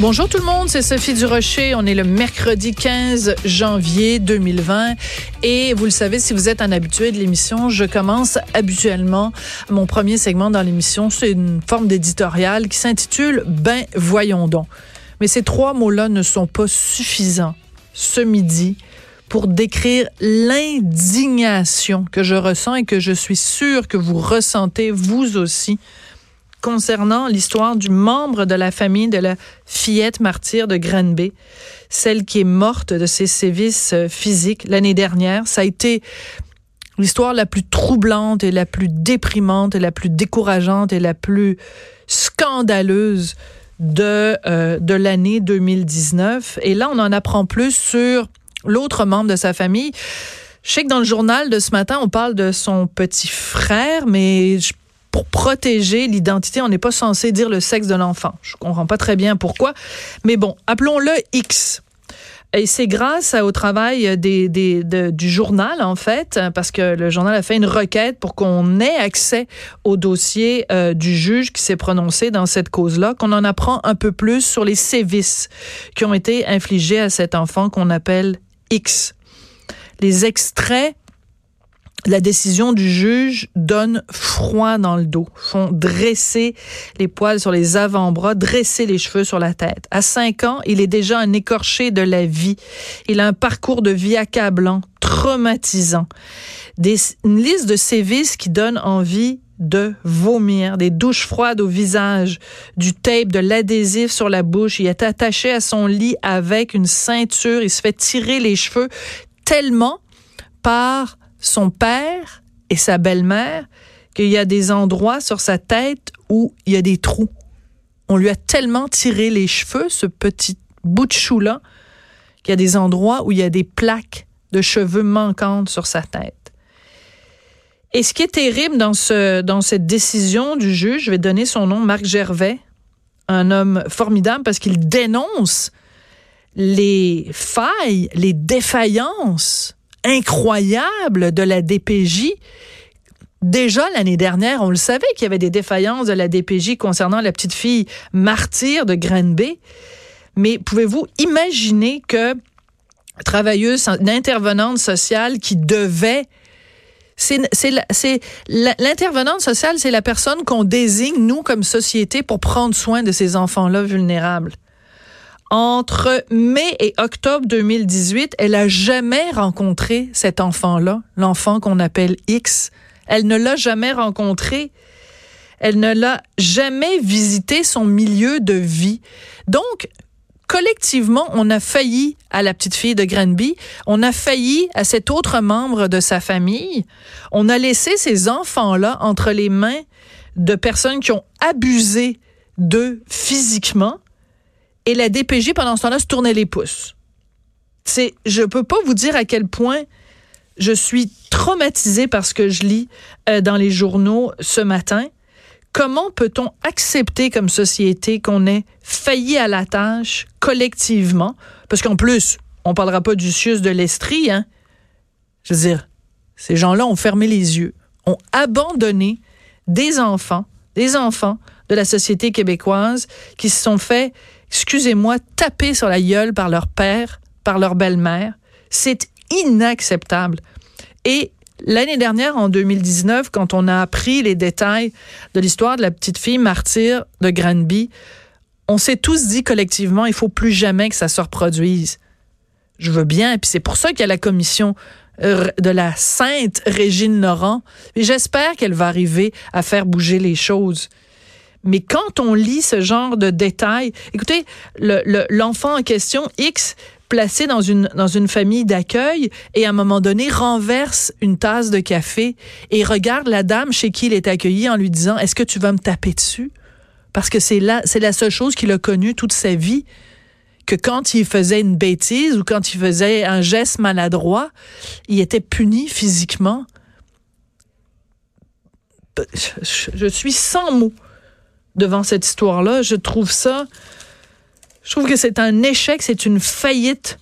Bonjour tout le monde, c'est Sophie Durocher. On est le mercredi 15 janvier 2020 et vous le savez, si vous êtes un habitué de l'émission, je commence habituellement mon premier segment dans l'émission. C'est une forme d'éditorial qui s'intitule Ben voyons donc. Mais ces trois mots-là ne sont pas suffisants ce midi pour décrire l'indignation que je ressens et que je suis sûre que vous ressentez vous aussi concernant l'histoire du membre de la famille de la fillette martyre de Granby, celle qui est morte de ses sévices euh, physiques l'année dernière. Ça a été l'histoire la plus troublante et la plus déprimante et la plus décourageante et la plus scandaleuse de, euh, de l'année 2019. Et là, on en apprend plus sur l'autre membre de sa famille. Je sais que dans le journal de ce matin, on parle de son petit frère, mais je pour protéger l'identité, on n'est pas censé dire le sexe de l'enfant. Je comprends pas très bien pourquoi, mais bon, appelons-le X. Et c'est grâce au travail du journal, en fait, parce que le journal a fait une requête pour qu'on ait accès au dossier euh, du juge qui s'est prononcé dans cette cause-là, qu'on en apprend un peu plus sur les sévices qui ont été infligés à cet enfant qu'on appelle X. Les extraits la décision du juge donne froid dans le dos, font dresser les poils sur les avant-bras, dresser les cheveux sur la tête. À cinq ans, il est déjà un écorché de la vie. Il a un parcours de vie accablant, traumatisant. Des, une liste de sévices qui donne envie de vomir, des douches froides au visage, du tape, de l'adhésif sur la bouche. Il est attaché à son lit avec une ceinture. Il se fait tirer les cheveux tellement par son père et sa belle-mère qu'il y a des endroits sur sa tête où il y a des trous. On lui a tellement tiré les cheveux, ce petit bout de chou-là, qu'il y a des endroits où il y a des plaques de cheveux manquantes sur sa tête. Et ce qui est terrible dans, ce, dans cette décision du juge, je vais donner son nom, Marc Gervais, un homme formidable parce qu'il dénonce les failles, les défaillances incroyable de la DPJ. Déjà l'année dernière, on le savait qu'il y avait des défaillances de la DPJ concernant la petite fille martyre de Granby. Mais pouvez-vous imaginer que travailleuse, une intervenante sociale qui devait c'est l'intervenante sociale, c'est la personne qu'on désigne nous comme société pour prendre soin de ces enfants-là vulnérables? Entre mai et octobre 2018, elle a jamais rencontré cet enfant-là, l'enfant qu'on appelle X. Elle ne l'a jamais rencontré. Elle ne l'a jamais visité son milieu de vie. Donc, collectivement, on a failli à la petite fille de Granby, on a failli à cet autre membre de sa famille, on a laissé ces enfants-là entre les mains de personnes qui ont abusé d'eux physiquement, et la DPJ, pendant ce temps-là, se tournait les pouces. C'est, je peux pas vous dire à quel point je suis traumatisée par ce que je lis euh, dans les journaux ce matin. Comment peut-on accepter comme société qu'on ait failli à la tâche collectivement? Parce qu'en plus, on parlera pas du CIUS de l'Estrie, hein? Je veux dire, ces gens-là ont fermé les yeux, ont abandonné des enfants, des enfants de la société québécoise qui se sont fait excusez-moi, tapés sur la gueule par leur père, par leur belle-mère. C'est inacceptable. Et l'année dernière, en 2019, quand on a appris les détails de l'histoire de la petite fille martyre de Granby, on s'est tous dit collectivement, il faut plus jamais que ça se reproduise. Je veux bien, et c'est pour ça qu'il y a la commission euh, de la sainte Régine Laurent, et j'espère qu'elle va arriver à faire bouger les choses. Mais quand on lit ce genre de détails, écoutez, l'enfant en question, X, placé dans une, dans une famille d'accueil et à un moment donné renverse une tasse de café et regarde la dame chez qui il est accueilli en lui disant Est-ce que tu vas me taper dessus? Parce que c'est là, c'est la seule chose qu'il a connue toute sa vie. que quand il faisait une bêtise ou quand il faisait un geste maladroit, il était puni physiquement. Je, suis sans mots devant cette histoire-là. Je trouve ça, je trouve que c'est un échec, c'est une faillite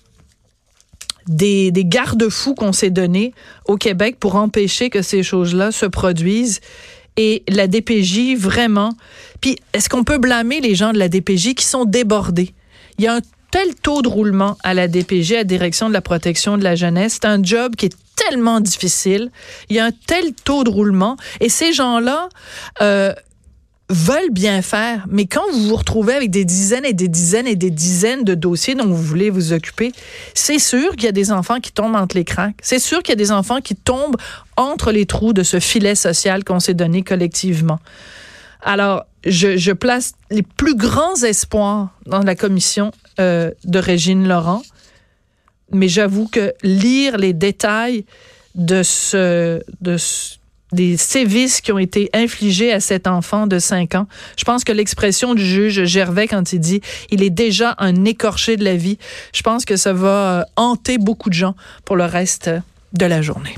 des, des garde-fous qu'on s'est donnés au Québec pour empêcher que ces choses-là se produisent. Et la DPJ, vraiment. Puis, est-ce qu'on peut blâmer les gens de la DPJ qui sont débordés? Il y a un tel taux de roulement à la DPJ, à la Direction de la protection de la jeunesse. C'est un job qui est tellement difficile. Il y a un tel taux de roulement. Et ces gens-là, euh, veulent bien faire, mais quand vous vous retrouvez avec des dizaines et des dizaines et des dizaines de dossiers dont vous voulez vous occuper, c'est sûr qu'il y a des enfants qui tombent entre les cracks. C'est sûr qu'il y a des enfants qui tombent entre les trous de ce filet social qu'on s'est donné collectivement. Alors, je, place les plus grands espoirs dans la commission euh, de Régine Laurent, mais j'avoue que lire les détails de ce, de ce des sévices qui ont été infligés à cet enfant de 5 ans. Je pense que l'expression du juge Gervais quand il dit il est déjà un écorché de la vie, je pense que ça va euh, hanter beaucoup de gens pour le reste de la journée.